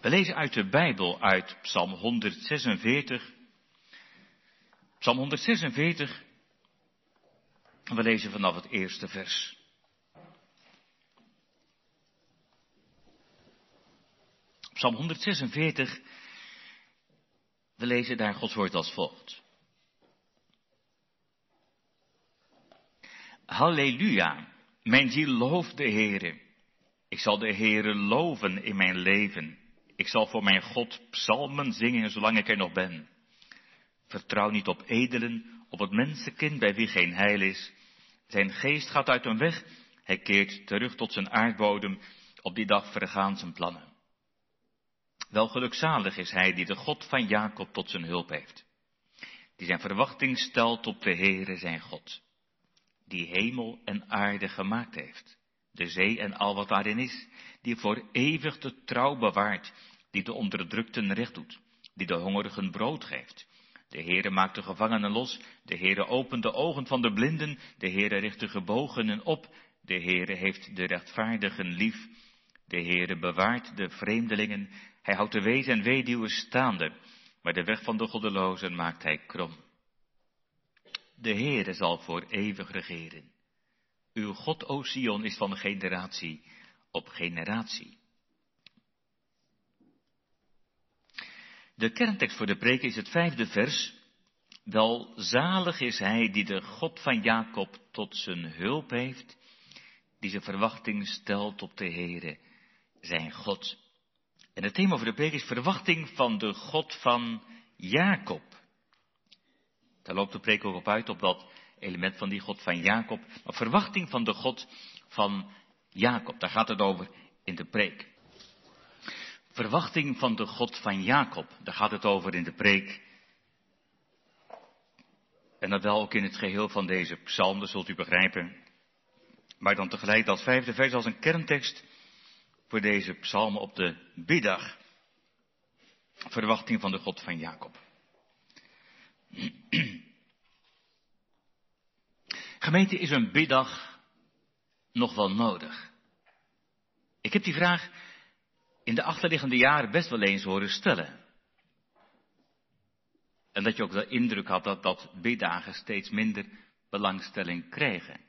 We lezen uit de Bijbel uit Psalm 146. Psalm 146. We lezen vanaf het eerste vers. Psalm 146. We lezen daar Gods woord als volgt. Halleluja, mijn ziel looft de Heere. Ik zal de Heere loven in mijn leven. Ik zal voor mijn God psalmen zingen zolang ik er nog ben. Vertrouw niet op edelen, op het mensenkind bij wie geen heil is. Zijn geest gaat uit hem weg, hij keert terug tot zijn aardbodem, op die dag vergaan zijn plannen. Wel gelukzalig is hij die de God van Jacob tot zijn hulp heeft, die zijn verwachting stelt op de Heere zijn God, die hemel en aarde gemaakt heeft. De zee en al wat daarin is, die voor eeuwig de trouw bewaart, die de onderdrukten recht doet, die de hongerigen brood geeft. De Heere maakt de gevangenen los, de Heere opent de ogen van de blinden, de Heere richt de gebogenen op, de Heere heeft de rechtvaardigen lief, de Heere bewaart de vreemdelingen, hij houdt de wees en weduwen staande, maar de weg van de goddelozen maakt hij krom. De Heere zal voor eeuwig regeren. Uw God, o Sion, is van generatie op generatie. De kerntekst voor de preek is het vijfde vers. Wel zalig is hij die de God van Jacob tot zijn hulp heeft, die zijn verwachting stelt op de Heere, zijn God. En het thema voor de preek is verwachting van de God van Jacob. Daar loopt de preek ook op uit, op dat element van die God van Jacob, maar verwachting van de God van Jacob. Daar gaat het over in de preek. Verwachting van de God van Jacob, daar gaat het over in de preek. En dat wel ook in het geheel van deze psalm, dat zult u begrijpen. Maar dan tegelijk dat vijfde vers als een kerntekst voor deze psalm op de biddag. Verwachting van de God van Jacob. Gemeente, is een biddag nog wel nodig? Ik heb die vraag in de achterliggende jaren best wel eens horen stellen. En dat je ook de indruk had dat dat biddagen steeds minder belangstelling kregen.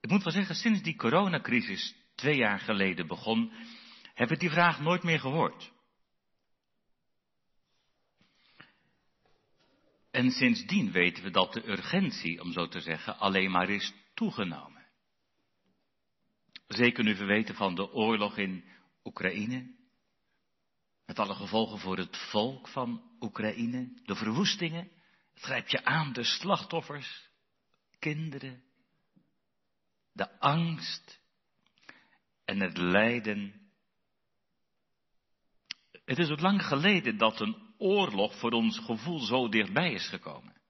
Ik moet wel zeggen, sinds die coronacrisis twee jaar geleden begon, hebben we die vraag nooit meer gehoord. En sindsdien weten we dat de urgentie, om zo te zeggen, alleen maar is toegenomen. Zeker nu we weten van de oorlog in Oekraïne, met alle gevolgen voor het volk van Oekraïne, de verwoestingen, het grijpt je aan, de slachtoffers, kinderen, de angst. En het lijden. Het is ook lang geleden dat een oorlog voor ons gevoel zo dichtbij is gekomen.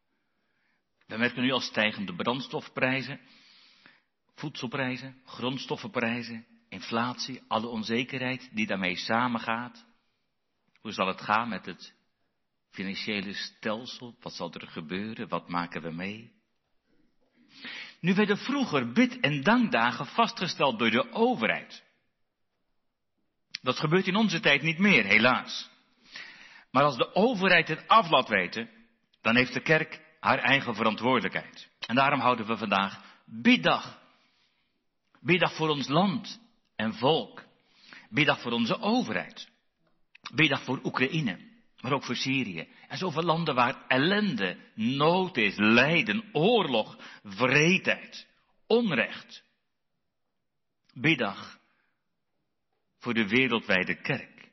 We merken nu al stijgende brandstofprijzen, voedselprijzen, grondstoffenprijzen, inflatie, alle onzekerheid die daarmee samengaat. Hoe zal het gaan met het financiële stelsel? Wat zal er gebeuren? Wat maken we mee? Nu werden vroeger bid- en dankdagen vastgesteld door de overheid. Dat gebeurt in onze tijd niet meer, helaas. Maar als de overheid het af laat weten, dan heeft de kerk haar eigen verantwoordelijkheid. En daarom houden we vandaag biddag. Biddag voor ons land en volk. Biddag voor onze overheid. Biddag voor Oekraïne, maar ook voor Syrië. En zoveel landen waar ellende, nood is, lijden, oorlog, vreedheid, onrecht. Biddag voor de wereldwijde kerk.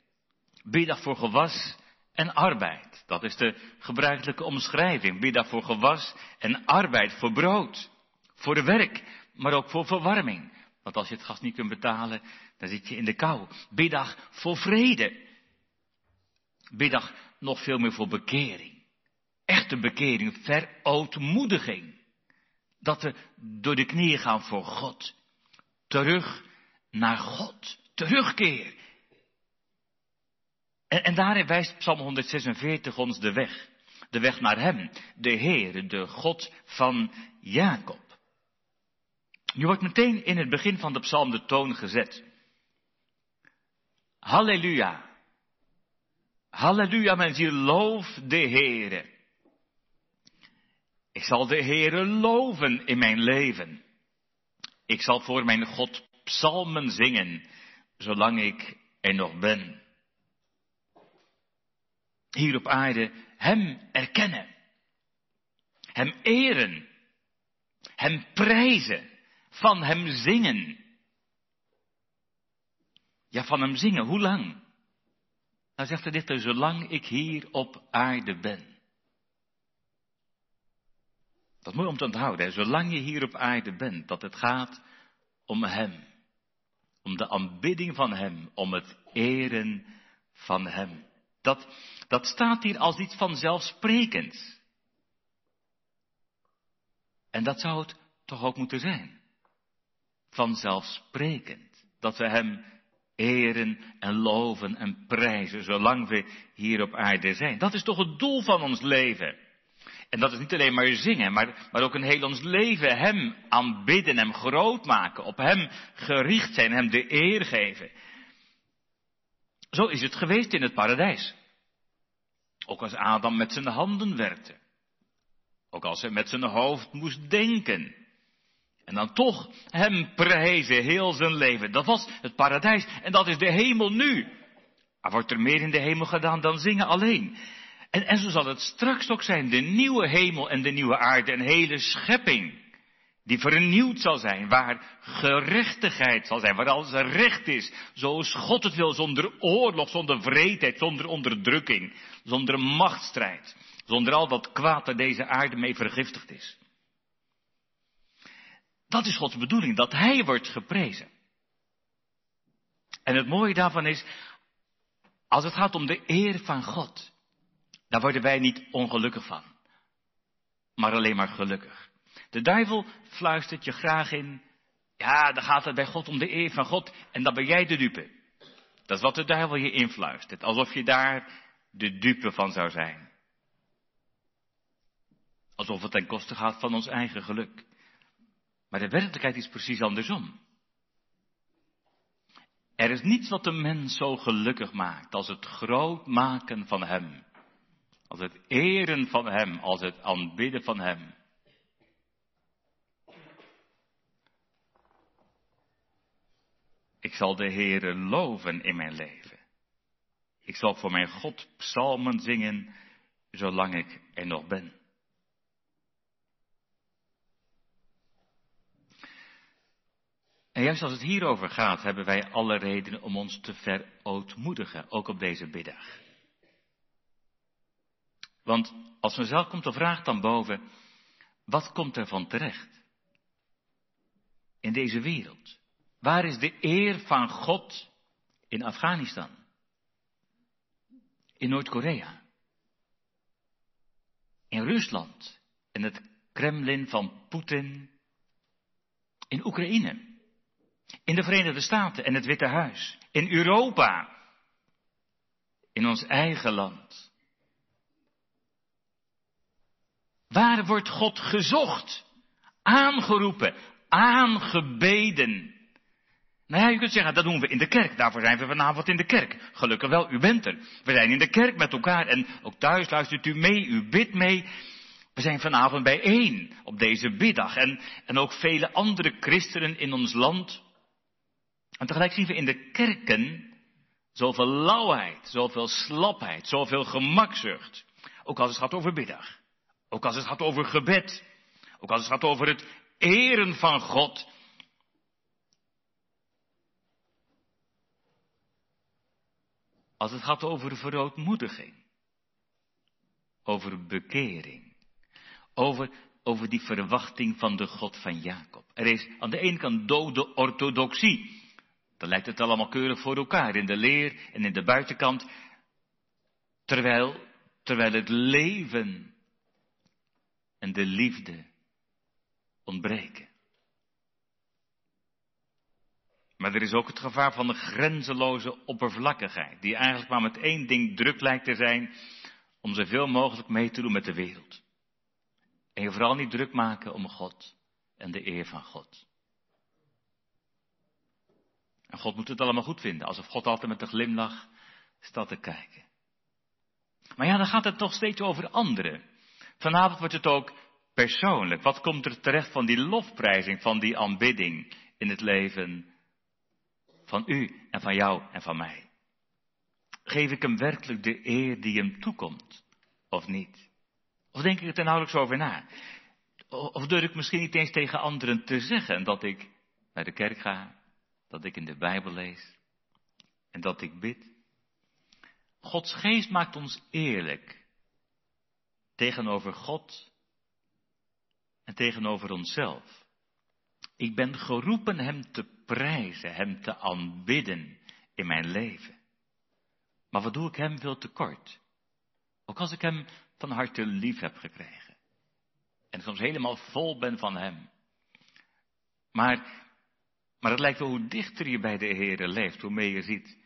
Biddag voor gewas en arbeid. Dat is de gebruikelijke omschrijving. Bid voor gewas en arbeid, voor brood, voor werk, maar ook voor verwarming. Want als je het gas niet kunt betalen, dan zit je in de kou. Biddag voor vrede. Biddag nog veel meer voor bekering. Echte bekering, verootmoediging. Dat we door de knieën gaan voor God. Terug naar God. Terugkeer. En, en daarin wijst Psalm 146 ons de weg. De weg naar Hem, de Heer, de God van Jacob. Nu wordt meteen in het begin van de psalm de toon gezet. Halleluja. Halleluja, mijn ziel, loof de Heere. Ik zal de Heere loven in mijn leven. Ik zal voor mijn God psalmen zingen, zolang ik er nog ben. Hier op aarde Hem erkennen. Hem eren. Hem prijzen. Van Hem zingen. Ja, van Hem zingen. Hoe lang? Nou zegt de dichter, zolang ik hier op aarde ben. Dat moet je om te onthouden, hè? zolang je hier op aarde bent, dat het gaat om Hem. Om de aanbidding van Hem, om het eren van Hem. Dat, dat staat hier als iets vanzelfsprekends. En dat zou het toch ook moeten zijn. Vanzelfsprekend. Dat we Hem eren en loven en prijzen zolang we hier op aarde zijn. Dat is toch het doel van ons leven. En dat is niet alleen maar zingen, maar, maar ook een heel ons leven Hem aanbidden, Hem groot maken, op Hem gericht zijn, Hem de eer geven. Zo is het geweest in het paradijs. Ook als Adam met zijn handen werkte. Ook als hij met zijn hoofd moest denken. En dan toch hem prijzen heel zijn leven. Dat was het paradijs en dat is de hemel nu. Er wordt er meer in de hemel gedaan dan zingen alleen. En, en zo zal het straks ook zijn, de nieuwe hemel en de nieuwe aarde, een hele schepping. Die vernieuwd zal zijn, waar gerechtigheid zal zijn, waar alles recht is, zoals God het wil, zonder oorlog, zonder vreedheid, zonder onderdrukking, zonder machtsstrijd, zonder al dat kwaad dat deze aarde mee vergiftigd is. Dat is Gods bedoeling, dat Hij wordt geprezen. En het mooie daarvan is, als het gaat om de eer van God, daar worden wij niet ongelukkig van, maar alleen maar gelukkig. De duivel fluistert je graag in, ja, dan gaat het bij God om de eer van God en dan ben jij de dupe. Dat is wat de duivel je influistert, alsof je daar de dupe van zou zijn. Alsof het ten koste gaat van ons eigen geluk. Maar de werkelijkheid is precies andersom. Er is niets wat de mens zo gelukkig maakt als het groot maken van Hem. Als het eren van Hem, als het aanbidden van Hem. Ik zal de Heere loven in mijn leven. Ik zal voor mijn God psalmen zingen, zolang ik er nog ben. En juist als het hierover gaat, hebben wij alle redenen om ons te verootmoedigen, ook op deze middag. Want als vanzelf komt de vraag dan boven, wat komt er van terecht? In deze wereld. Waar is de eer van God in Afghanistan? In Noord-Korea? In Rusland? In het Kremlin van Poetin? In Oekraïne? In de Verenigde Staten en het Witte Huis? In Europa? In ons eigen land? Waar wordt God gezocht? Aangeroepen, aangebeden. Nou ja, je kunt zeggen, dat doen we in de kerk. Daarvoor zijn we vanavond in de kerk. Gelukkig wel, u bent er. We zijn in de kerk met elkaar en ook thuis luistert u mee, u bidt mee. We zijn vanavond bijeen op deze biddag en, en ook vele andere christenen in ons land. En tegelijk zien we in de kerken zoveel lauwheid, zoveel slapheid, zoveel gemakzucht. Ook als het gaat over biddag. Ook als het gaat over gebed. Ook als het gaat over het eren van God. Als het gaat over verootmoediging. Over bekering. Over, over die verwachting van de God van Jacob. Er is aan de ene kant dode orthodoxie. Dan lijkt het allemaal keurig voor elkaar in de leer en in de buitenkant. Terwijl, terwijl het leven en de liefde ontbreken. Maar er is ook het gevaar van de grenzeloze oppervlakkigheid, die eigenlijk maar met één ding druk lijkt te zijn, om zoveel mogelijk mee te doen met de wereld. En je vooral niet druk maken om God en de eer van God. En God moet het allemaal goed vinden, alsof God altijd met een glimlach staat te kijken. Maar ja, dan gaat het toch steeds over anderen. Vanavond wordt het ook persoonlijk. Wat komt er terecht van die lofprijzing, van die aanbidding in het leven van u en van jou en van mij? Geef ik hem werkelijk de eer die hem toekomt, of niet? Of denk ik er nauwelijks over na? Of durf ik misschien niet eens tegen anderen te zeggen dat ik naar de kerk ga, dat ik in de Bijbel lees en dat ik bid? Gods geest maakt ons eerlijk tegenover God en tegenover onszelf. Ik ben geroepen Hem te prijzen, Hem te aanbidden in mijn leven. Maar wat doe ik Hem veel tekort? Ook als ik Hem van harte lief heb gekregen. En soms helemaal vol ben van Hem. Maar, maar het lijkt wel hoe dichter je bij de Heer leeft, hoe meer je ziet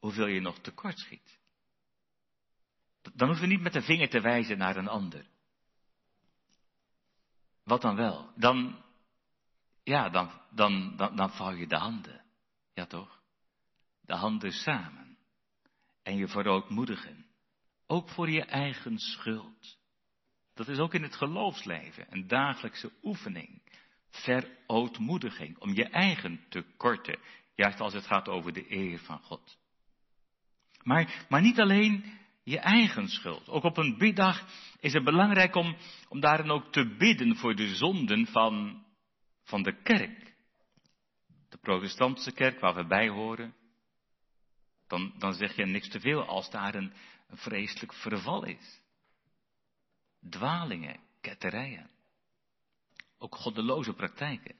hoeveel je nog tekort schiet. Dan hoeven we niet met de vinger te wijzen naar een ander. Wat dan wel? Dan, ja, dan, dan, dan, dan vouw je de handen. Ja toch? De handen samen. En je verootmoedigen. Ook voor je eigen schuld. Dat is ook in het geloofsleven een dagelijkse oefening. Verootmoediging. Om je eigen tekorten. Juist als het gaat over de eer van God. Maar, maar niet alleen je eigen schuld. Ook op een biddag is het belangrijk om, om daarin ook te bidden voor de zonden van, van de kerk. De protestantse kerk waar we bij horen. Dan, dan zeg je niks te veel als daar een, een vreselijk verval is. Dwalingen, ketterijen. Ook goddeloze praktijken.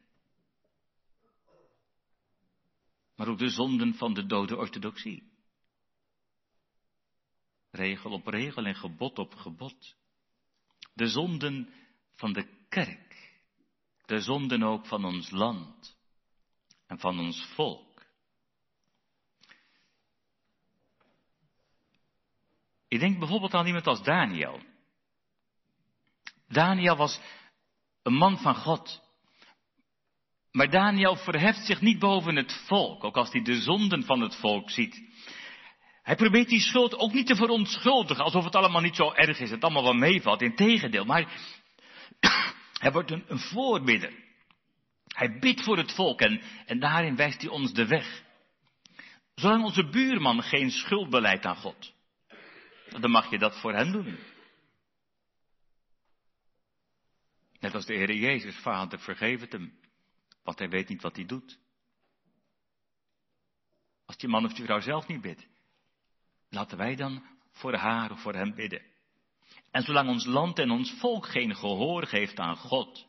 Maar ook de zonden van de dode orthodoxie regel op regel en gebod op gebod. De zonden van de kerk, de zonden ook van ons land en van ons volk. Ik denk bijvoorbeeld aan iemand als Daniel. Daniel was een man van God. Maar Daniel verheft zich niet boven het volk, ook als hij de zonden van het volk ziet. Hij probeert die schuld ook niet te verontschuldigen, alsof het allemaal niet zo erg is, het allemaal wel meevalt. Integendeel, maar hij wordt een, een voorbidder. Hij bidt voor het volk en, en daarin wijst hij ons de weg. Zolang onze buurman geen schuld beleidt aan God, dan mag je dat voor hem doen. Net als de Heer Jezus, Vader, vergeef het hem, want hij weet niet wat hij doet. Als je man of je vrouw zelf niet bidt, Laten wij dan voor haar of voor hem bidden. En zolang ons land en ons volk geen gehoor geeft aan God,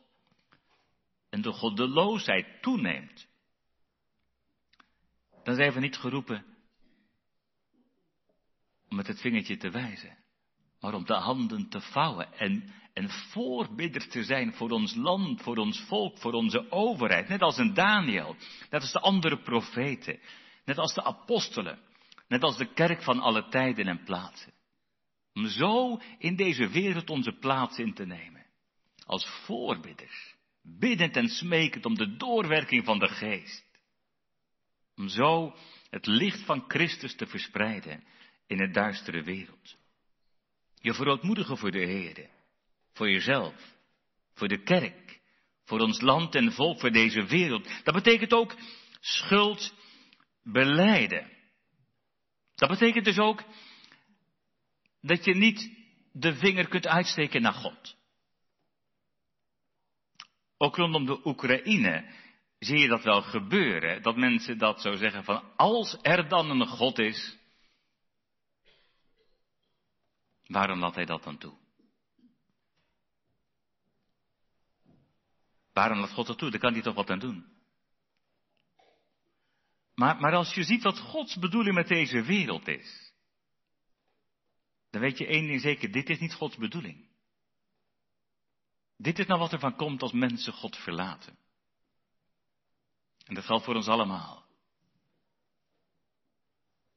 en de goddeloosheid toeneemt, dan zijn we niet geroepen om met het vingertje te wijzen, maar om de handen te vouwen en, en voorbidder te zijn voor ons land, voor ons volk, voor onze overheid. Net als een Daniel, net als de andere profeten, net als de apostelen. Net als de kerk van alle tijden en plaatsen. Om zo in deze wereld onze plaats in te nemen. Als voorbidders. Biddend en smekend om de doorwerking van de geest. Om zo het licht van Christus te verspreiden in een duistere wereld. Je verootmoedigen voor de Heer. Voor jezelf. Voor de kerk. Voor ons land en volk, voor deze wereld. Dat betekent ook schuld beleiden. Dat betekent dus ook dat je niet de vinger kunt uitsteken naar God. Ook rondom de Oekraïne zie je dat wel gebeuren, dat mensen dat zo zeggen van als er dan een God is, waarom laat hij dat dan toe? Waarom laat God dat toe? Daar kan hij toch wat aan doen? Maar, maar als je ziet wat Gods bedoeling met deze wereld is, dan weet je één ding zeker, dit is niet Gods bedoeling. Dit is nou wat er van komt als mensen God verlaten. En dat geldt voor ons allemaal.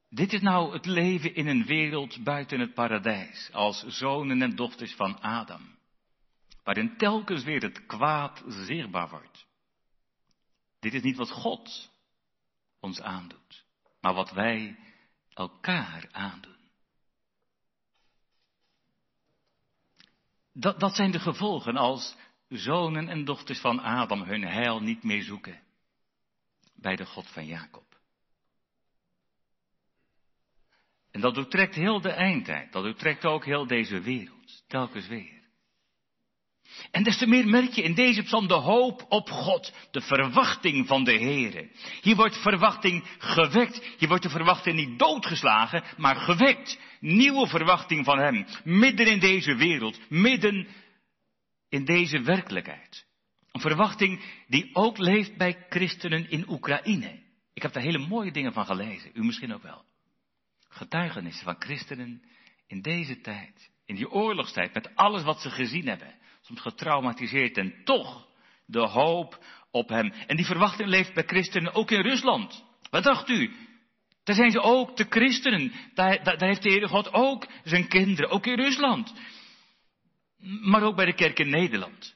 Dit is nou het leven in een wereld buiten het paradijs, als zonen en dochters van Adam, waarin telkens weer het kwaad zichtbaar wordt. Dit is niet wat God ons aandoet, maar wat wij elkaar aandoen. Dat, dat zijn de gevolgen als zonen en dochters van Adam hun heil niet meer zoeken bij de God van Jacob. En dat doortrekt heel de eindtijd, dat doortrekt ook heel deze wereld, telkens weer. En des te meer merk je in deze psalm de hoop op God, de verwachting van de Heere. Hier wordt verwachting gewekt. Hier wordt de verwachting niet doodgeslagen, maar gewekt. Nieuwe verwachting van Hem. Midden in deze wereld, midden in deze werkelijkheid. Een verwachting die ook leeft bij christenen in Oekraïne. Ik heb daar hele mooie dingen van gelezen, u misschien ook wel. Getuigenissen van christenen in deze tijd, in die oorlogstijd, met alles wat ze gezien hebben soms getraumatiseerd en toch de hoop op hem. En die verwachting leeft bij christenen ook in Rusland. Wat dacht u? Daar zijn ze ook de christenen. Daar, daar, heeft de Heere God ook zijn kinderen, ook in Rusland. Maar ook bij de kerk in Nederland.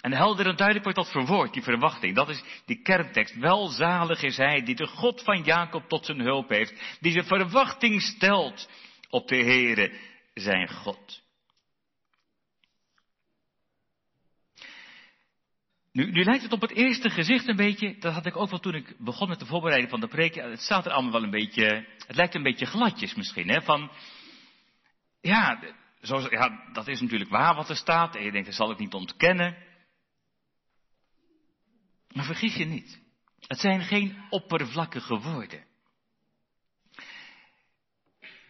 En helder en duidelijk wordt dat verwoord, die verwachting. Dat is die kerntekst. Welzalig is hij die de God van Jacob tot zijn hulp heeft. Die zijn verwachting stelt op de Heere, zijn God. Nu, lijkt het op het eerste gezicht een beetje, dat had ik ook wel toen ik begon met de voorbereiding van de preek, het staat er allemaal wel een beetje, het lijkt een beetje gladjes misschien, hè, van, ja, ja, dat is natuurlijk waar wat er staat, en je denkt, dat zal ik niet ontkennen. Maar vergis je niet, het zijn geen oppervlakkige woorden.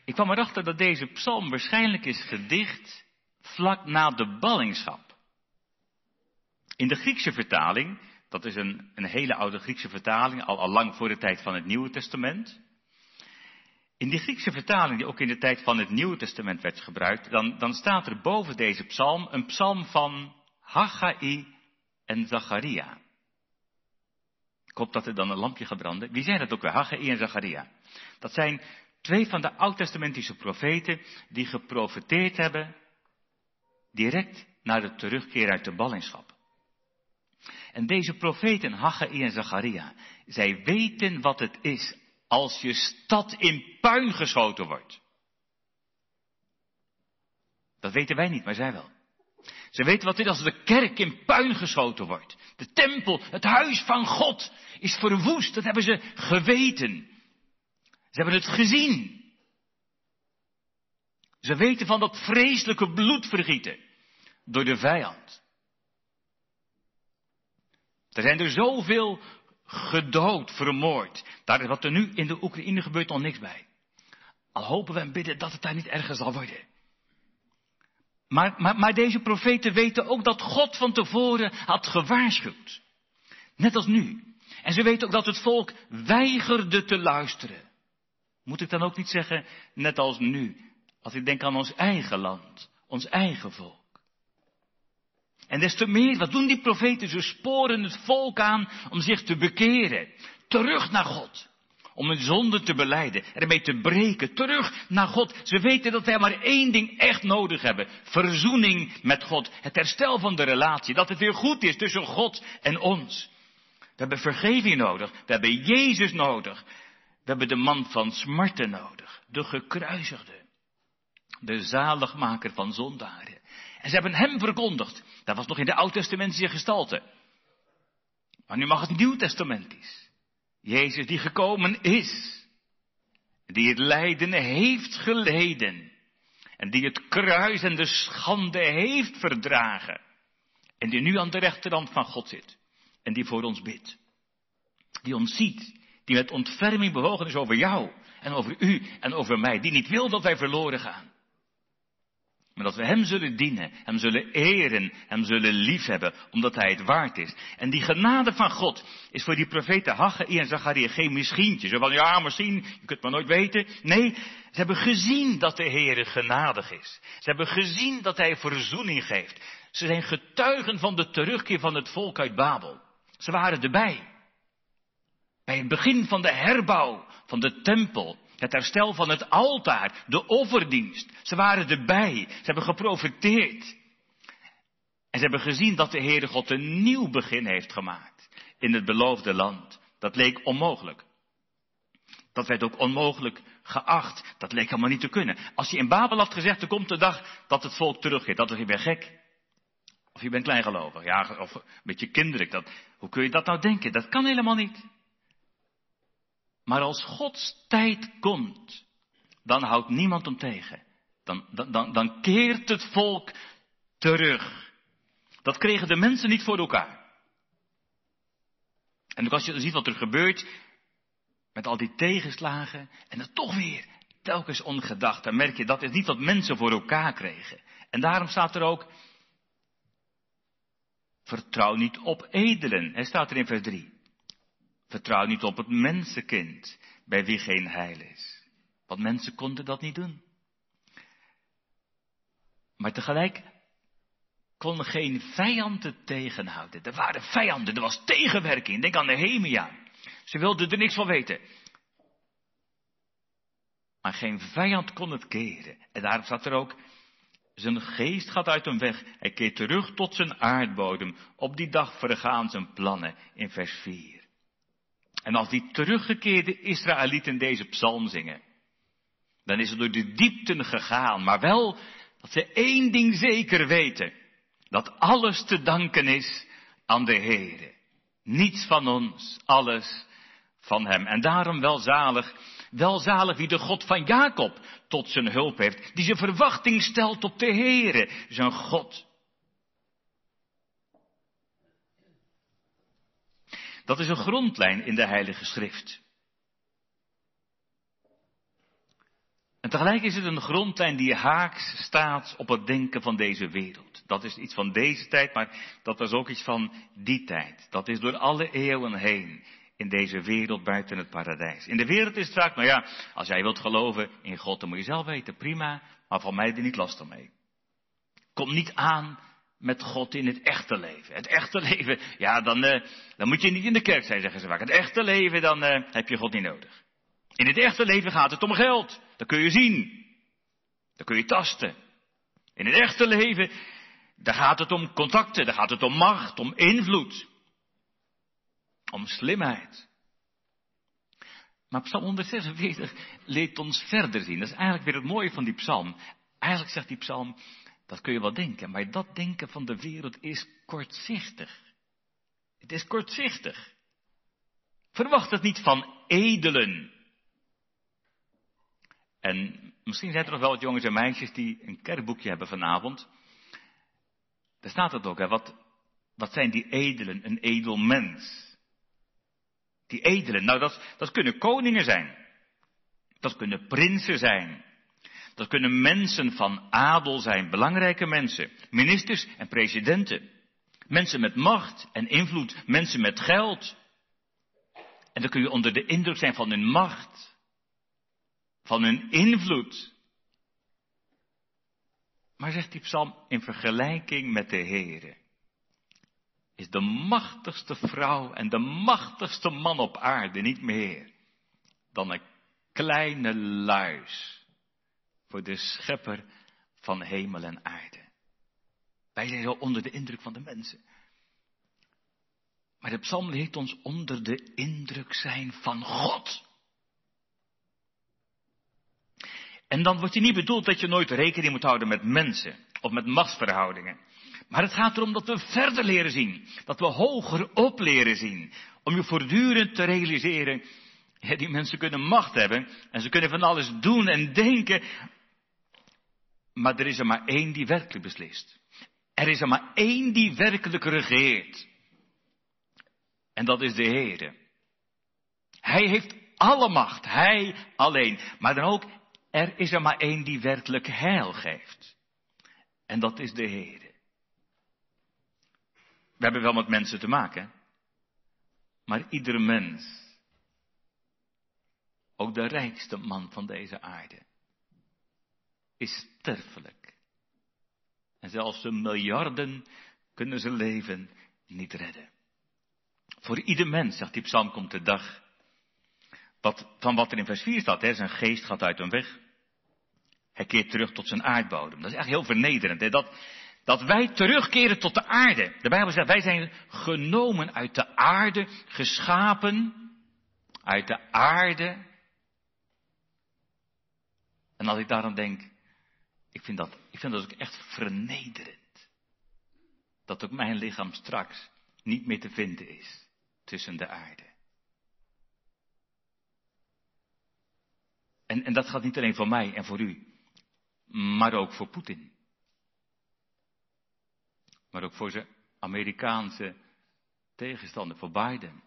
Ik kwam erachter dat deze psalm waarschijnlijk is gedicht vlak na de ballingschap. In de Griekse vertaling, dat is een, een hele oude Griekse vertaling, al, lang voor de tijd van het Nieuwe Testament. In die Griekse vertaling, die ook in de tijd van het Nieuwe Testament werd gebruikt, dan, dan staat er boven deze psalm een psalm van Haggai en Zacharia. Ik hoop dat er dan een lampje gaat branden. Wie zijn dat ook weer? Haggai en Zacharia. Dat zijn twee van de oud-testamentische profeten die geprofeteerd hebben direct na de terugkeer uit de ballingschap. En deze profeten, Haggai en Zacharia, zij weten wat het is als je stad in puin geschoten wordt. Dat weten wij niet, maar zij wel. Ze weten wat het is als de kerk in puin geschoten wordt. De tempel, het huis van God is verwoest. Dat hebben ze geweten. Ze hebben het gezien. Ze weten van dat vreselijke bloedvergieten door de vijand. Er zijn er zoveel gedood, vermoord. Daar is wat er nu in de Oekraïne gebeurt nog niks bij. Al hopen we en bidden dat het daar niet erger zal worden. Maar, maar, maar deze profeten weten ook dat God van tevoren had gewaarschuwd. Net als nu. En ze weten ook dat het volk weigerde te luisteren. Moet ik dan ook niet zeggen, net als nu, als ik denk aan ons eigen land, ons eigen volk. En des te meer, wat doen die profeten? Ze sporen het volk aan om zich te bekeren. Terug naar God. Om hun zonde te beleiden. Ermee te breken. Terug naar God. Ze weten dat wij maar één ding echt nodig hebben. Verzoening met God. Het herstel van de relatie. Dat het weer goed is tussen God en ons. We hebben vergeving nodig. We hebben Jezus nodig. We hebben de man van smarten nodig. De gekruisigde. De zaligmaker van zondaren. En ze hebben hem verkondigd. Dat was nog in de Oud-testamentische gestalte. Maar nu mag het Nieuw-testamentisch. Jezus die gekomen is. Die het lijden heeft geleden. En die het kruis en de schande heeft verdragen. En die nu aan de rechterhand van God zit. En die voor ons bidt. Die ons ziet. Die met ontferming bewogen is over jou. En over u en over mij. Die niet wil dat wij verloren gaan. Maar dat we Hem zullen dienen, Hem zullen eren, Hem zullen liefhebben, omdat Hij het waard is. En die genade van God is voor die profeten Haggai en Zacharia geen misschientje. Zo van, ja, misschien, je kunt maar nooit weten. Nee, ze hebben gezien dat de Heer genadig is. Ze hebben gezien dat Hij verzoening geeft. Ze zijn getuigen van de terugkeer van het volk uit Babel. Ze waren erbij. Bij het begin van de herbouw van de tempel het herstel van het altaar, de offerdienst. Ze waren erbij. Ze hebben geprofiteerd. En ze hebben gezien dat de Heere God een nieuw begin heeft gemaakt in het beloofde land. Dat leek onmogelijk. Dat werd ook onmogelijk geacht. Dat leek helemaal niet te kunnen. Als je in Babel had gezegd, er komt de dag dat het volk terugkeert. Dat was je bent gek. Of je bent kleingelovig. Ja, of een beetje kinderlijk. Dat, hoe kun je dat nou denken? Dat kan helemaal niet. Maar als Gods tijd komt, dan houdt niemand hem tegen. Dan, dan, dan, dan keert het volk terug. Dat kregen de mensen niet voor elkaar. En als je ziet wat er gebeurt, met al die tegenslagen, en dat toch weer telkens ongedacht, dan merk je dat is niet wat mensen voor elkaar kregen. En daarom staat er ook, vertrouw niet op edelen, hij staat er in vers 3. Vertrouw niet op het mensenkind, bij wie geen heil is. Want mensen konden dat niet doen. Maar tegelijk kon geen vijand het tegenhouden. Er waren vijanden, er was tegenwerking. Denk aan Nehemia. Ze wilden er niks van weten. Maar geen vijand kon het keren. En daarom staat er ook, zijn geest gaat uit hem weg. Hij keert terug tot zijn aardbodem. Op die dag vergaan zijn plannen in vers 4. En als die teruggekeerde Israëlieten deze psalm zingen, dan is het door de diepten gegaan, maar wel dat ze één ding zeker weten. Dat alles te danken is aan de Heere. Niets van ons, alles van Hem. En daarom welzalig, welzalig wie de God van Jacob tot zijn hulp heeft. Die zijn verwachting stelt op de Heere, zijn God. Dat is een grondlijn in de Heilige Schrift. En tegelijk is het een grondlijn die haaks staat op het denken van deze wereld. Dat is iets van deze tijd, maar dat was ook iets van die tijd. Dat is door alle eeuwen heen in deze wereld buiten het paradijs. In de wereld is het vaak, nou ja, als jij wilt geloven in God, dan moet je zelf weten, prima, maar van mij er niet lastig mee. Kom niet aan met God in het echte leven. Het echte leven, ja, dan, uh, dan moet je niet in de kerk zijn, zeggen ze vaak. Het echte leven, dan uh, heb je God niet nodig. In het echte leven gaat het om geld. Dat kun je zien. Dat kun je tasten. In het echte leven, daar gaat het om contacten, daar gaat het om macht, om invloed. Om slimheid. Maar Psalm 146 leert ons verder zien. Dat is eigenlijk weer het mooie van die psalm. Eigenlijk zegt die psalm, dat kun je wel denken, maar dat denken van de wereld is kortzichtig. Het is kortzichtig. Verwacht het niet van edelen. En misschien zijn er nog wel wat jongens en meisjes die een kerkboekje hebben vanavond. Daar staat het ook, hè. Wat, wat zijn die edelen? Een edel mens. Die edelen, nou dat, dat kunnen koningen zijn. Dat kunnen prinsen zijn. Dat kunnen mensen van adel zijn, belangrijke mensen. Ministers en presidenten. Mensen met macht en invloed. Mensen met geld. En dan kun je onder de indruk zijn van hun macht van hun invloed. Maar zegt die psalm, in vergelijking met de Heere, is de machtigste vrouw en de machtigste man op aarde niet meer dan een kleine luis voor de schepper van hemel en aarde. Wij zijn zo onder de indruk van de mensen. Maar de psalm leert ons onder de indruk zijn van God. En dan wordt je niet bedoeld dat je nooit rekening moet houden met mensen of met machtsverhoudingen. Maar het gaat erom dat we verder leren zien. Dat we hoger op leren zien. Om je voortdurend te realiseren. Ja, die mensen kunnen macht hebben. En ze kunnen van alles doen en denken. Maar er is er maar één die werkelijk beslist. Er is er maar één die werkelijk regeert. En dat is de Heer. Hij heeft alle macht. Hij alleen. Maar dan ook er is er maar één die werkelijk heil geeft. En dat is de Heer. We hebben wel met mensen te maken. Maar iedere mens, ook de rijkste man van deze aarde, is sterfelijk. En zelfs de miljarden kunnen zijn leven niet redden. Voor ieder mens, zegt die psalm, komt de dag wat, van wat er in vers 4 staat. Hè, zijn geest gaat uit hem weg. Hij keert terug tot zijn aardbodem. Dat is echt heel vernederend. Hè? Dat, dat wij terugkeren tot de aarde. De Bijbel zegt, wij zijn genomen uit de aarde, geschapen uit de aarde. En als ik daaraan denk, ik vind dat, ik vind dat ook echt vernederend. Dat ook mijn lichaam straks niet meer te vinden is tussen de aarde. En, en dat gaat niet alleen voor mij en voor u, maar ook voor Poetin. Maar ook voor zijn Amerikaanse tegenstander, voor Biden.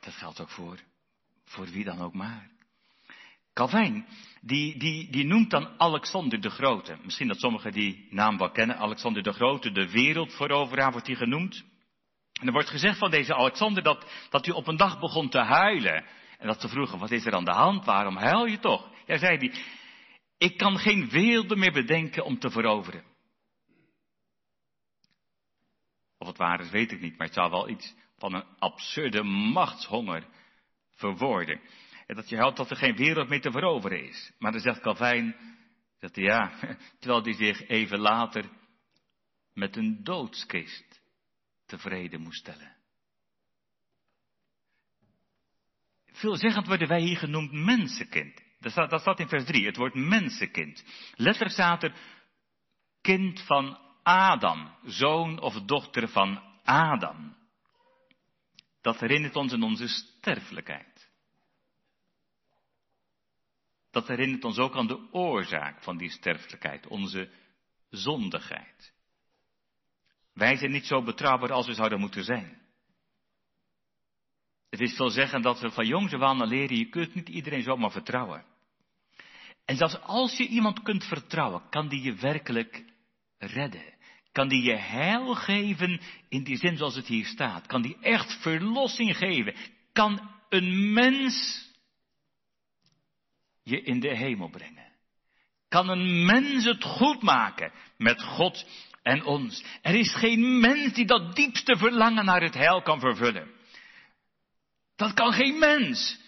Dat geldt ook voor, voor wie dan ook maar. Calvijn, die, die, die noemt dan Alexander de Grote. Misschien dat sommigen die naam wel kennen. Alexander de Grote, de wereldveroveraar wordt hij genoemd. En er wordt gezegd van deze Alexander dat, dat hij op een dag begon te huilen. En dat ze vroegen, wat is er aan de hand? Waarom huil je toch? Ja, zei hij, ik kan geen werelden meer bedenken om te veroveren. Of het waar is, weet ik niet, maar het zou wel iets van een absurde machtshonger verwoorden. En dat je houdt dat er geen wereld meer te veroveren is. Maar dan zegt Calvijn, dat ja, terwijl hij zich even later met een doodskist tevreden moest stellen. Veelzeggend worden wij hier genoemd mensenkind. Dat staat, dat in vers 3, het woord mensenkind. Letterlijk staat er kind van Adam, zoon of dochter van Adam. Dat herinnert ons aan onze sterfelijkheid. Dat herinnert ons ook aan de oorzaak van die sterfelijkheid, onze zondigheid. Wij zijn niet zo betrouwbaar als we zouden moeten zijn. Het is veel zeggen dat we van jongs af aan leren, je kunt niet iedereen zomaar vertrouwen. En zelfs als je iemand kunt vertrouwen, kan die je werkelijk redden. Kan die je heil geven in die zin zoals het hier staat. Kan die echt verlossing geven. Kan een mens je in de hemel brengen. Kan een mens het goed maken met God en ons. Er is geen mens die dat diepste verlangen naar het heil kan vervullen. Dat kan geen mens.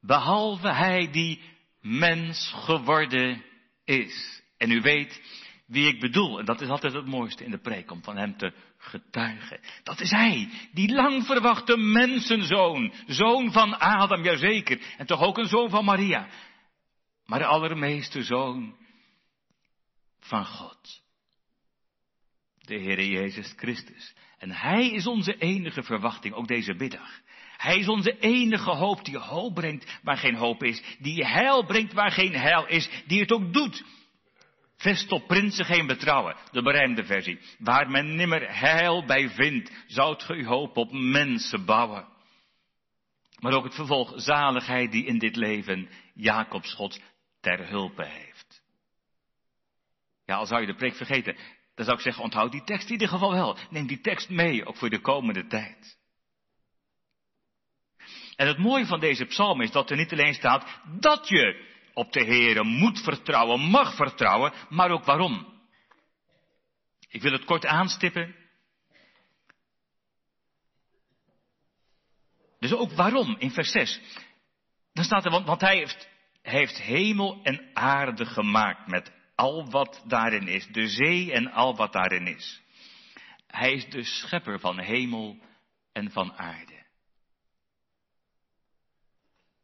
Behalve hij die mens geworden is. En u weet wie ik bedoel. En dat is altijd het mooiste in de preek, om van hem te getuigen. Dat is hij, die lang verwachte mensenzoon. Zoon van Adam, jazeker. En toch ook een zoon van Maria. Maar de allermeeste zoon van God. De Heere Jezus Christus. En hij is onze enige verwachting, ook deze middag. Hij is onze enige hoop die hoop brengt waar geen hoop is. Die heil brengt waar geen heil is. Die het ook doet. Vest op prinsen geen betrouwen. De berijmde versie. Waar men nimmer heil bij vindt, zoudt ge uw hoop op mensen bouwen. Maar ook het vervolg zaligheid die in dit leven Jacobs God ter hulpe heeft. Ja, al zou je de preek vergeten, dan zou ik zeggen, onthoud die tekst in ieder geval wel. Neem die tekst mee, ook voor de komende tijd. En het mooie van deze psalm is dat er niet alleen staat dat je op de Heere moet vertrouwen, mag vertrouwen, maar ook waarom. Ik wil het kort aanstippen. Dus ook waarom in vers 6. Dan staat er, want, hij heeft, heeft hemel en aarde gemaakt met al wat daarin is, de zee en al wat daarin is. Hij is de schepper van hemel en van aarde.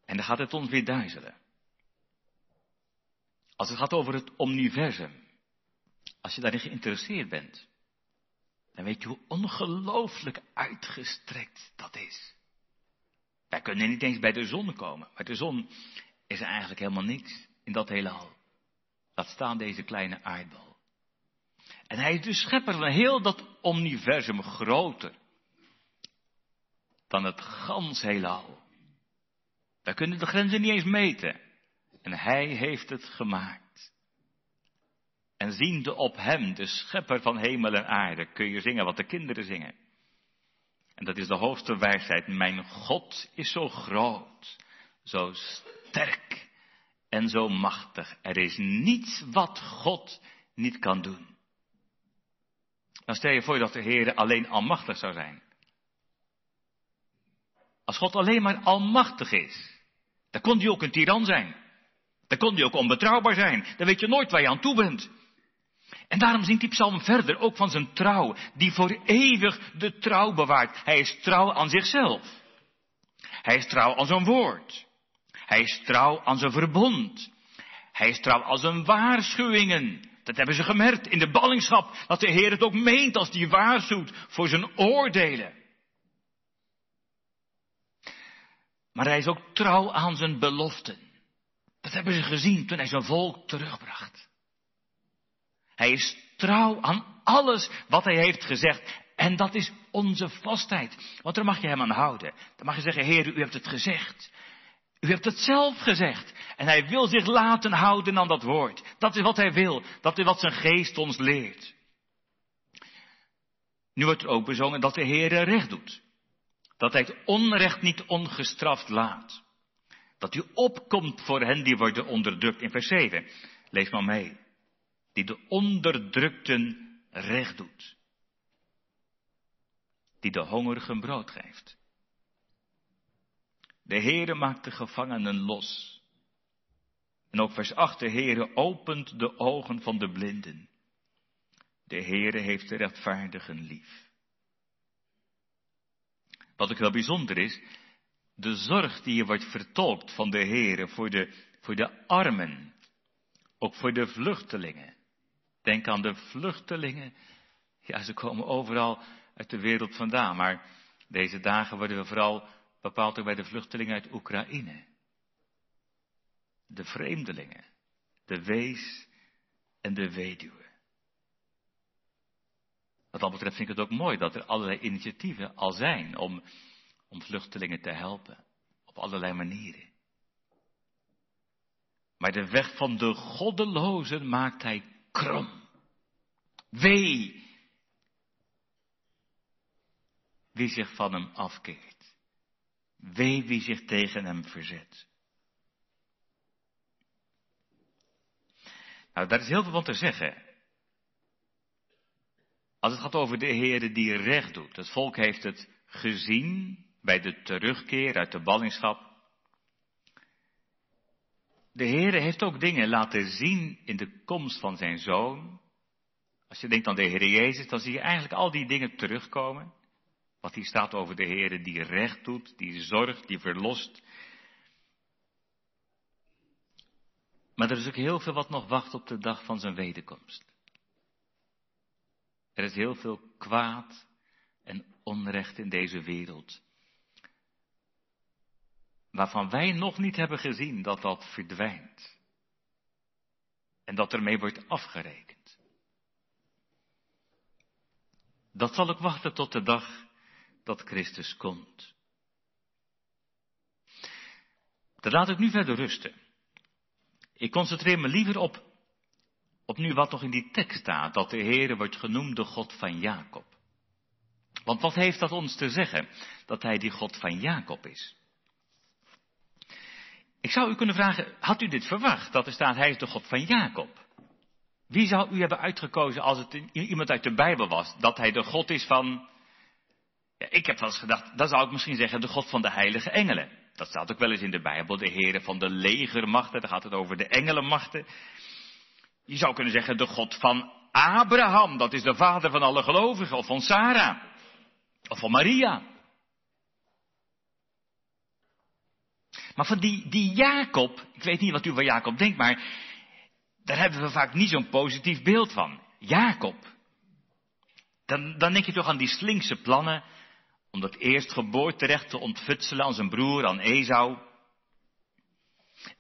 En dan gaat het ons weer duizelen. Als het gaat over het universum, als je daarin geïnteresseerd bent, dan weet je hoe ongelooflijk uitgestrekt dat is. Wij kunnen niet eens bij de zon komen, maar de zon is eigenlijk helemaal niks in dat hele hal. Laat staan deze kleine aardbol. En hij is de schepper van heel dat universum groter dan het gans heelal. Wij kunnen de grenzen niet eens meten. En hij heeft het gemaakt. En ziende op hem, de schepper van hemel en aarde, kun je zingen wat de kinderen zingen. En dat is de hoogste wijsheid. Mijn God is zo groot, zo sterk en zo machtig. Er is niets wat God niet kan doen. Dan stel je voor dat de Heer alleen almachtig zou zijn. Als God alleen maar almachtig is, dan kon hij ook een tiran zijn. Dan kon hij ook onbetrouwbaar zijn. Dan weet je nooit waar je aan toe bent. En daarom zingt die psalm verder ook van zijn trouw, die voor eeuwig de trouw bewaart. Hij is trouw aan zichzelf. Hij is trouw aan zijn woord. Hij is trouw aan zijn verbond. Hij is trouw aan zijn waarschuwingen. Dat hebben ze gemerkt in de ballingschap, dat de Heer het ook meent als hij waarschuwt voor zijn oordelen. Maar hij is ook trouw aan zijn beloften. Dat hebben ze gezien toen hij zijn volk terugbracht. Hij is trouw aan alles wat hij heeft gezegd. En dat is onze vastheid. Want daar mag je hem aan houden. Dan mag je zeggen, Heer, u hebt het gezegd. U hebt het zelf gezegd. En hij wil zich laten houden aan dat woord. Dat is wat hij wil. Dat is wat zijn geest ons leert. Nu wordt er ook bezongen dat de Heer recht doet. Dat hij het onrecht niet ongestraft laat. Dat u opkomt voor hen die worden onderdrukt. In vers 7. Lees maar mee. Die de onderdrukten recht doet. Die de hongerigen brood geeft. De Heere maakt de gevangenen los. En ook vers 8, de Heere opent de ogen van de blinden. De Heere heeft de rechtvaardigen lief. Wat ook heel bijzonder is, de zorg die hier wordt vertolkt van de Heere voor de, voor de armen, ook voor de vluchtelingen. Denk aan de vluchtelingen. Ja, ze komen overal uit de wereld vandaan, maar deze dagen worden we vooral bepaald ook bij de vluchtelingen uit Oekraïne. De vreemdelingen, de wees en de weduwe. Wat dat betreft vind ik het ook mooi dat er allerlei initiatieven al zijn om, om vluchtelingen te helpen. Op allerlei manieren. Maar de weg van de goddelozen maakt hij krom. Wee wie zich van hem afkeert. Wee wie zich tegen hem verzet. Nou, daar is heel veel van te zeggen. Als het gaat over de Heer die recht doet. Het volk heeft het gezien bij de terugkeer uit de ballingschap. De Heer heeft ook dingen laten zien in de komst van zijn zoon. Als je denkt aan de Heer Jezus, dan zie je eigenlijk al die dingen terugkomen. Wat hier staat over de Heer die recht doet, die zorgt, die verlost. Maar er is ook heel veel wat nog wacht op de dag van zijn wederkomst. Er is heel veel kwaad en onrecht in deze wereld. Waarvan wij nog niet hebben gezien dat dat verdwijnt. En dat ermee wordt afgerekend. Dat zal ook wachten tot de dag dat Christus komt. Dat laat ik nu verder rusten. Ik concentreer me liever op, op nu wat nog in die tekst staat, dat de Heer wordt genoemd de God van Jacob. Want wat heeft dat ons te zeggen, dat hij die God van Jacob is? Zou u kunnen vragen, had u dit verwacht, dat er staat, hij is de God van Jacob? Wie zou u hebben uitgekozen als het iemand uit de Bijbel was, dat hij de God is van... Ik heb wel eens gedacht, dan zou ik misschien zeggen de God van de heilige engelen. Dat staat ook wel eens in de Bijbel, de heren van de legermachten, daar gaat het over de engelenmachten. Je zou kunnen zeggen de God van Abraham, dat is de vader van alle gelovigen, of van Sarah, of van Maria. Maar van die, die Jacob, ik weet niet wat u van Jacob denkt, maar daar hebben we vaak niet zo'n positief beeld van. Jacob. Dan, dan denk je toch aan die slinkse plannen om dat eerstgeboorterecht te ontfutselen aan zijn broer, aan Esau.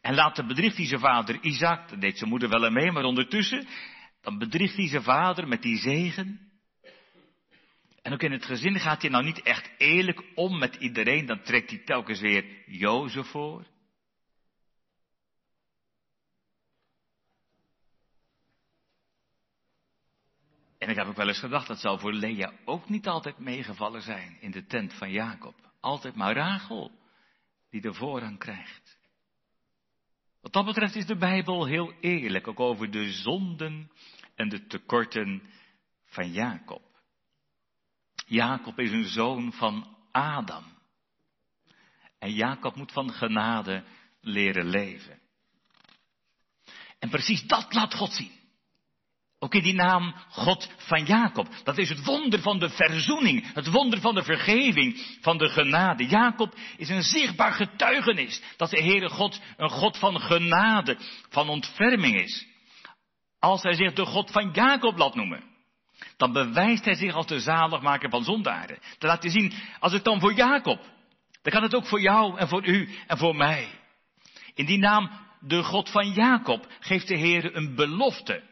En later bedriegt hij zijn vader Isaac, dat deed zijn moeder wel mee, maar ondertussen, dan bedriegt hij zijn vader met die zegen. En ook in het gezin gaat hij nou niet echt eerlijk om met iedereen, dan trekt hij telkens weer Jozef voor. En ik heb ook wel eens gedacht, dat zou voor Lea ook niet altijd meegevallen zijn in de tent van Jacob. Altijd maar Rachel die de voorrang krijgt. Wat dat betreft is de Bijbel heel eerlijk, ook over de zonden en de tekorten van Jacob. Jacob is een zoon van Adam. En Jacob moet van genade leren leven. En precies dat laat God zien. Ook in die naam God van Jacob. Dat is het wonder van de verzoening. Het wonder van de vergeving, van de genade. Jacob is een zichtbaar getuigenis dat de Heere God een God van genade, van ontferming is. Als hij zich de God van Jacob laat noemen, dan bewijst hij zich als de zaligmaker van zondaren. Dan laat hij zien, als het dan voor Jacob, dan kan het ook voor jou en voor u en voor mij. In die naam, de God van Jacob, geeft de Heer een belofte.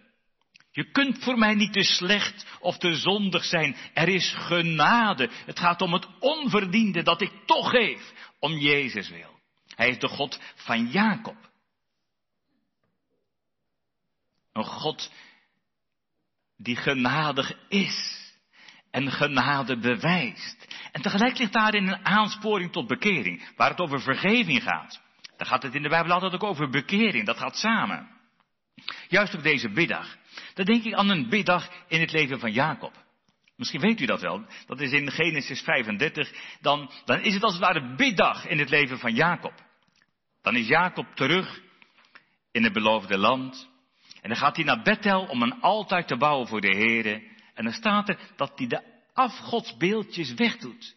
Je kunt voor mij niet te slecht of te zondig zijn. Er is genade. Het gaat om het onverdiende dat ik toch geef om Jezus wil. Hij is de God van Jacob. Een God die genadig is en genade bewijst. En tegelijk ligt daarin een aansporing tot bekering, waar het over vergeving gaat. Dan gaat het in de Bijbel altijd ook over bekering, dat gaat samen. Juist op deze biddag. Dan denk ik aan een biddag in het leven van Jacob. Misschien weet u dat wel. Dat is in Genesis 35. Dan, dan is het als het ware biddag in het leven van Jacob. Dan is Jacob terug in het beloofde land. En dan gaat hij naar Bethel om een altaar te bouwen voor de Here. En dan staat er dat hij de afgodsbeeldjes wegdoet.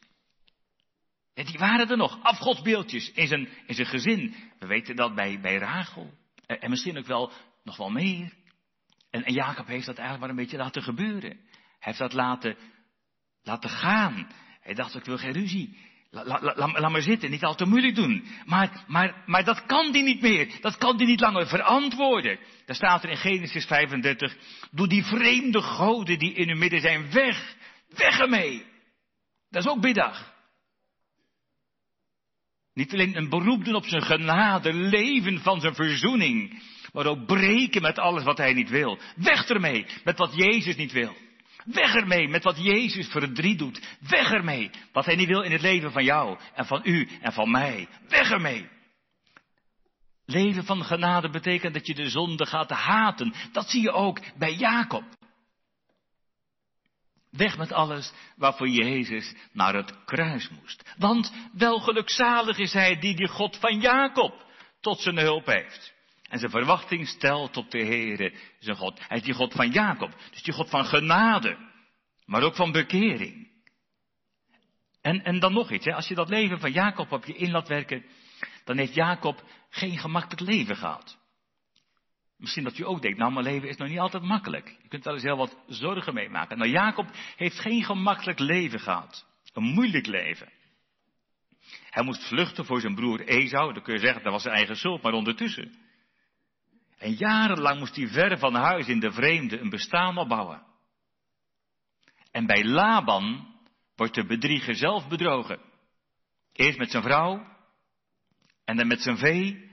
En die waren er nog, afgodsbeeldjes in zijn, in zijn gezin. We weten dat bij, bij Rachel. En misschien ook wel nog wel meer. En, en Jacob heeft dat eigenlijk maar een beetje laten gebeuren. Hij heeft dat laten, laten gaan. Hij dacht, ik wil geen ruzie. Laat maar zitten, niet al te moeilijk doen. Maar, maar, maar dat kan die niet meer. Dat kan die niet langer verantwoorden. Daar staat er in Genesis 35. Doe die vreemde goden die in uw midden zijn weg. Weg ermee. Dat is ook biddag. Niet alleen een beroep doen op zijn genade, leven van zijn verzoening. Maar ook breken met alles wat hij niet wil. Weg ermee met wat Jezus niet wil. Weg ermee met wat Jezus verdriet doet. Weg ermee wat hij niet wil in het leven van jou en van u en van mij. Weg ermee. Leven van genade betekent dat je de zonde gaat haten. Dat zie je ook bij Jacob. Weg met alles waarvoor Jezus naar het kruis moest. Want wel gelukzalig is hij die die God van Jacob tot zijn hulp heeft. En zijn verwachting stelt op de Heere, zijn God. Hij is die God van Jacob. Dus die God van genade. Maar ook van bekering. En, en dan nog iets, hè. als je dat leven van Jacob op je in laat werken, dan heeft Jacob geen gemakkelijk leven gehad. Misschien dat u ook denkt, nou mijn leven is nog niet altijd makkelijk. Je kunt wel eens heel wat zorgen meemaken. Nou Jacob heeft geen gemakkelijk leven gehad. Een moeilijk leven. Hij moest vluchten voor zijn broer Esau. Dan kun je zeggen, dat was zijn eigen schuld. Maar ondertussen en jarenlang moest hij ver van huis in de vreemde een bestaan opbouwen. En bij Laban wordt de bedrieger zelf bedrogen. Eerst met zijn vrouw en dan met zijn vee.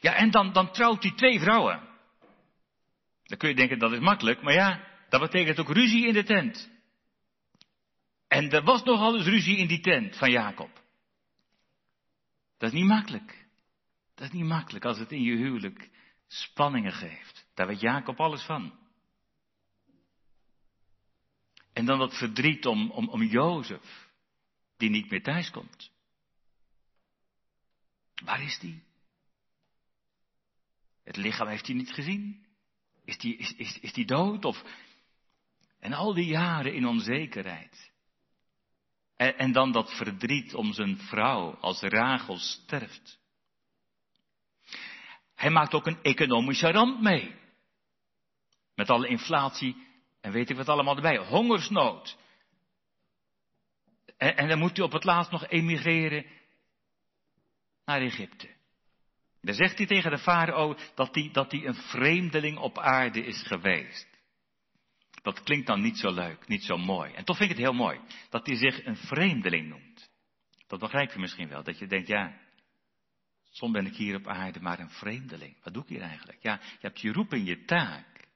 Ja, en dan, dan trouwt hij twee vrouwen. Dan kun je denken dat is makkelijk, maar ja, dat betekent ook ruzie in de tent. En er was nogal eens ruzie in die tent van Jacob. Dat is niet makkelijk. Dat is niet makkelijk als het in je huwelijk spanningen geeft. Daar weet Jacob alles van. En dan dat verdriet om, om, om Jozef, die niet meer thuis komt. Waar is die? Het lichaam heeft hij niet gezien. Is die, is, is, die dood? Of... En al die jaren in onzekerheid. En, en dan dat verdriet om zijn vrouw als Rachel sterft. Hij maakt ook een economische ramp mee. Met alle inflatie en weet ik wat allemaal erbij. Hongersnood. En, en dan moet hij op het laatst nog emigreren naar Egypte. Dan zegt hij tegen de farao dat hij, dat hij een vreemdeling op aarde is geweest. Dat klinkt dan niet zo leuk, niet zo mooi. En toch vind ik het heel mooi dat hij zich een vreemdeling noemt. Dat begrijp je misschien wel, dat je denkt, ja, Soms ben ik hier op aarde maar een vreemdeling. Wat doe ik hier eigenlijk? Ja, je hebt je roep in je taak.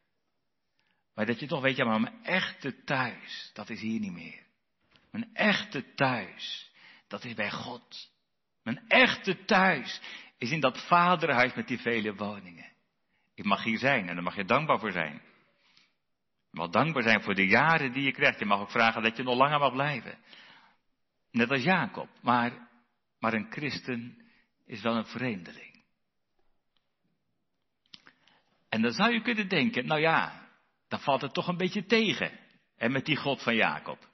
Maar dat je toch weet, ja, maar mijn echte thuis, dat is hier niet meer. Mijn echte thuis, dat is bij God. Mijn echte thuis is in dat vaderhuis met die vele woningen. Ik mag hier zijn en daar mag je dankbaar voor zijn. Je mag dankbaar zijn voor de jaren die je krijgt. Je mag ook vragen dat je nog langer mag blijven. Net als Jacob. Maar, maar een christen is wel een vreemdeling. En dan zou je kunnen denken, nou ja, dan valt het toch een beetje tegen. En met die God van Jacob.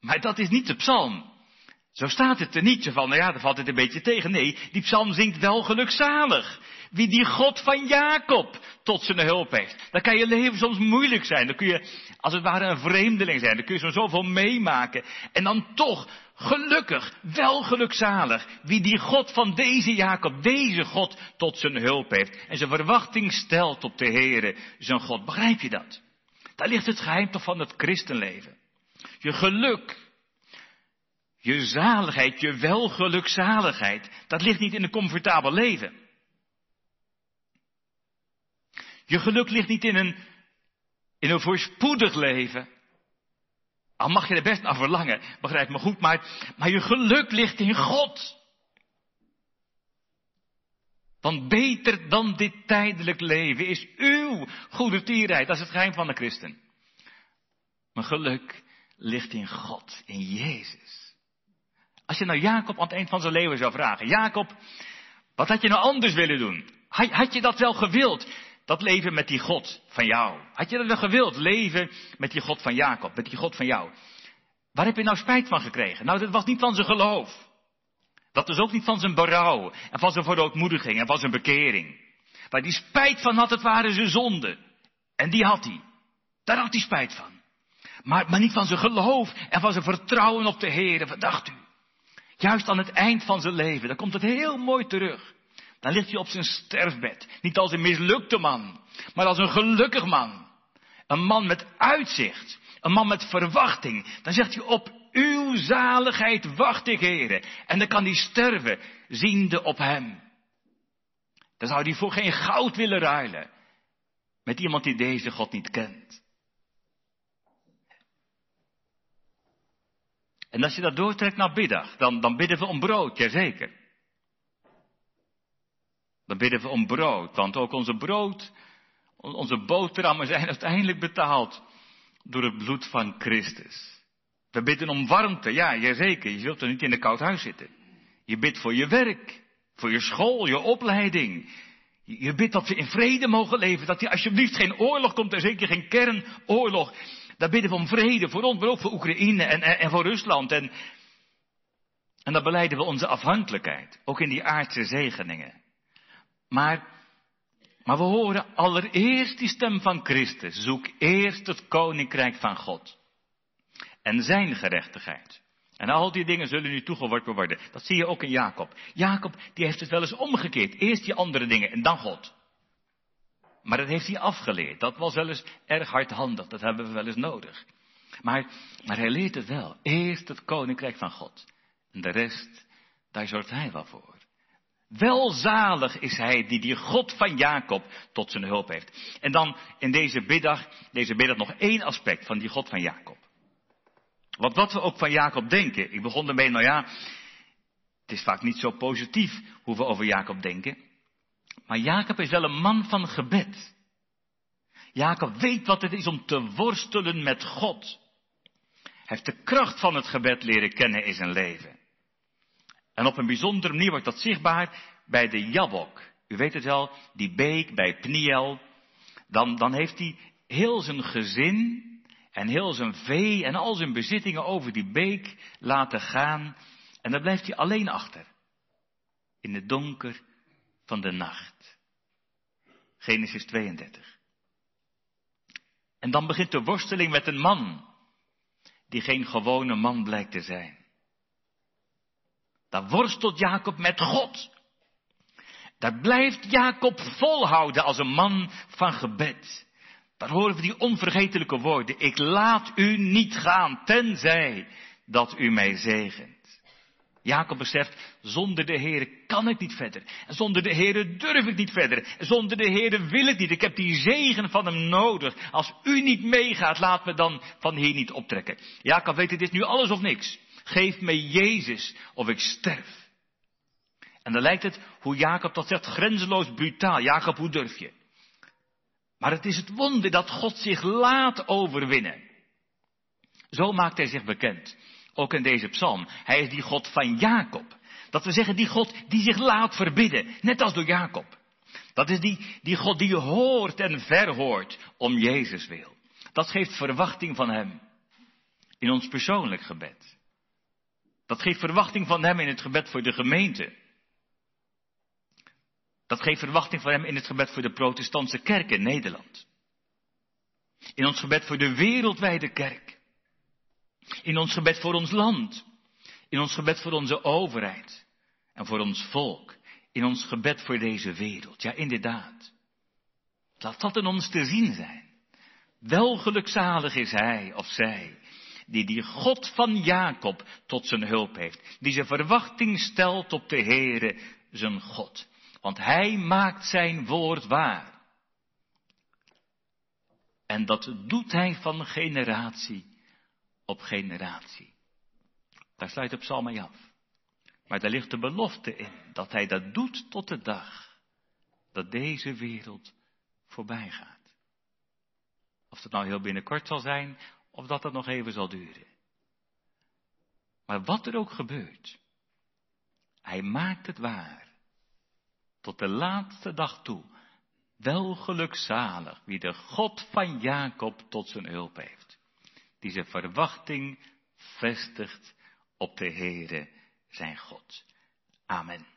Maar dat is niet de psalm. Zo staat het er niet van, nou ja, dan valt het een beetje tegen. Nee, die psalm zingt wel gelukzalig. Wie die God van Jacob tot zijn hulp heeft. Dan kan je leven soms moeilijk zijn. Dan kun je als het ware een vreemdeling zijn. Dan kun je zo zoveel meemaken. En dan toch gelukkig, wel gelukzalig. Wie die God van deze Jacob, deze God tot zijn hulp heeft. En zijn verwachting stelt op de Heere, zijn God. Begrijp je dat? Daar ligt het geheim toch van het christenleven. Je geluk, je zaligheid, je welgelukzaligheid, dat ligt niet in een comfortabel leven. Je geluk ligt niet in een, in een voorspoedig leven. Al mag je er best naar verlangen, begrijp me goed, maar, maar je geluk ligt in God. Want beter dan dit tijdelijk leven is uw goede tierheid. Dat is het geheim van de christen. Mijn geluk ligt in God, in Jezus. Als je nou Jacob aan het eind van zijn leven zou vragen, Jacob, wat had je nou anders willen doen? Had je dat wel gewild? Dat leven met die God van jou. Had je dat wel gewild? Leven met die God van Jacob, met die God van jou. Waar heb je nou spijt van gekregen? Nou, dat was niet van zijn geloof. Dat was ook niet van zijn berouw en van zijn verootmoediging en van zijn bekering. Waar die spijt van had, het waren zijn zonden. En die had hij. Daar had hij spijt van. Maar, maar niet van zijn geloof en van zijn vertrouwen op de Heer. Wat dacht u? Juist aan het eind van zijn leven, dan komt het heel mooi terug. Dan ligt hij op zijn sterfbed. Niet als een mislukte man, maar als een gelukkig man. Een man met uitzicht. Een man met verwachting. Dan zegt hij op uw zaligheid wacht ik, heren. En dan kan hij sterven, ziende op hem. Dan zou hij voor geen goud willen ruilen. Met iemand die deze God niet kent. En als je dat doortrekt naar biddag, dan, dan bidden we om brood, jazeker. Dan bidden we om brood, want ook onze brood, onze boterhammen zijn uiteindelijk betaald door het bloed van Christus. We bidden om warmte, ja, jazeker, je zult er niet in een koud huis zitten. Je bidt voor je werk, voor je school, je opleiding. Je bidt dat we in vrede mogen leven, dat er alsjeblieft geen oorlog komt en zeker geen kernoorlog. Daar bidden we om vrede voor ons, maar ook voor Oekraïne en, en, voor Rusland. En, en dan beleiden we onze afhankelijkheid, ook in die aardse zegeningen. Maar, maar we horen allereerst die stem van Christus. Zoek eerst het koninkrijk van God. En zijn gerechtigheid. En al die dingen zullen nu toegeworpen worden. Dat zie je ook in Jacob. Jacob, die heeft het wel eens omgekeerd. Eerst die andere dingen en dan God. Maar dat heeft hij afgeleerd. Dat was wel eens erg hardhandig. Dat hebben we wel eens nodig. Maar, maar hij leert het wel. Eerst het koninkrijk van God. En de rest, daar zorgt hij wel voor. Welzalig is hij die die God van Jacob tot zijn hulp heeft. En dan in deze biddag, deze biddag nog één aspect van die God van Jacob. Want wat we ook van Jacob denken, ik begon ermee, nou ja, het is vaak niet zo positief hoe we over Jacob denken. Maar Jacob is wel een man van gebed. Jacob weet wat het is om te worstelen met God. Hij heeft de kracht van het gebed leren kennen in zijn leven. En op een bijzondere manier wordt dat zichtbaar bij de Jabok. U weet het wel, die beek bij Pniel. Dan, dan heeft hij heel zijn gezin en heel zijn vee en al zijn bezittingen over die beek laten gaan. En dan blijft hij alleen achter. In het donker van de nacht. Genesis 32. En dan begint de worsteling met een man, die geen gewone man blijkt te zijn. Daar worstelt Jacob met God. Daar blijft Jacob volhouden als een man van gebed. Daar horen we die onvergetelijke woorden. Ik laat u niet gaan, tenzij dat u mij zegent. Jacob beseft, zonder de Heer kan ik niet verder. En zonder de Heer durf ik niet verder. En zonder de Heer wil ik niet. Ik heb die zegen van hem nodig. Als u niet meegaat, laat me dan van hier niet optrekken. Jacob weet, het is nu alles of niks. Geef me Jezus of ik sterf. En dan lijkt het, hoe Jacob dat zegt, grenzeloos brutaal. Jacob, hoe durf je? Maar het is het wonder dat God zich laat overwinnen. Zo maakt hij zich bekend. Ook in deze psalm. Hij is die God van Jacob. Dat we zeggen, die God die zich laat verbidden. Net als door Jacob. Dat is die, die God die hoort en verhoort om Jezus wil. Dat geeft verwachting van Hem in ons persoonlijk gebed. Dat geeft verwachting van Hem in het gebed voor de gemeente. Dat geeft verwachting van Hem in het gebed voor de protestantse kerk in Nederland. In ons gebed voor de wereldwijde kerk. In ons gebed voor ons land. In ons gebed voor onze overheid. En voor ons volk. In ons gebed voor deze wereld. Ja, inderdaad. Laat dat in ons te zien zijn. Welgelukzalig is hij of zij die die God van Jacob tot zijn hulp heeft, die zijn verwachting stelt op de Heere, zijn God. Want hij maakt zijn woord waar. En dat doet hij van generatie op generatie. Daar sluit op Psalm af. Maar daar ligt de belofte in dat hij dat doet tot de dag dat deze wereld voorbij gaat. Of het nou heel binnenkort zal zijn, of dat het nog even zal duren. Maar wat er ook gebeurt, hij maakt het waar. Tot de laatste dag toe. Wel gelukzalig wie de God van Jacob tot zijn hulp heeft. Die zijn verwachting vestigt op de Heere zijn God. Amen.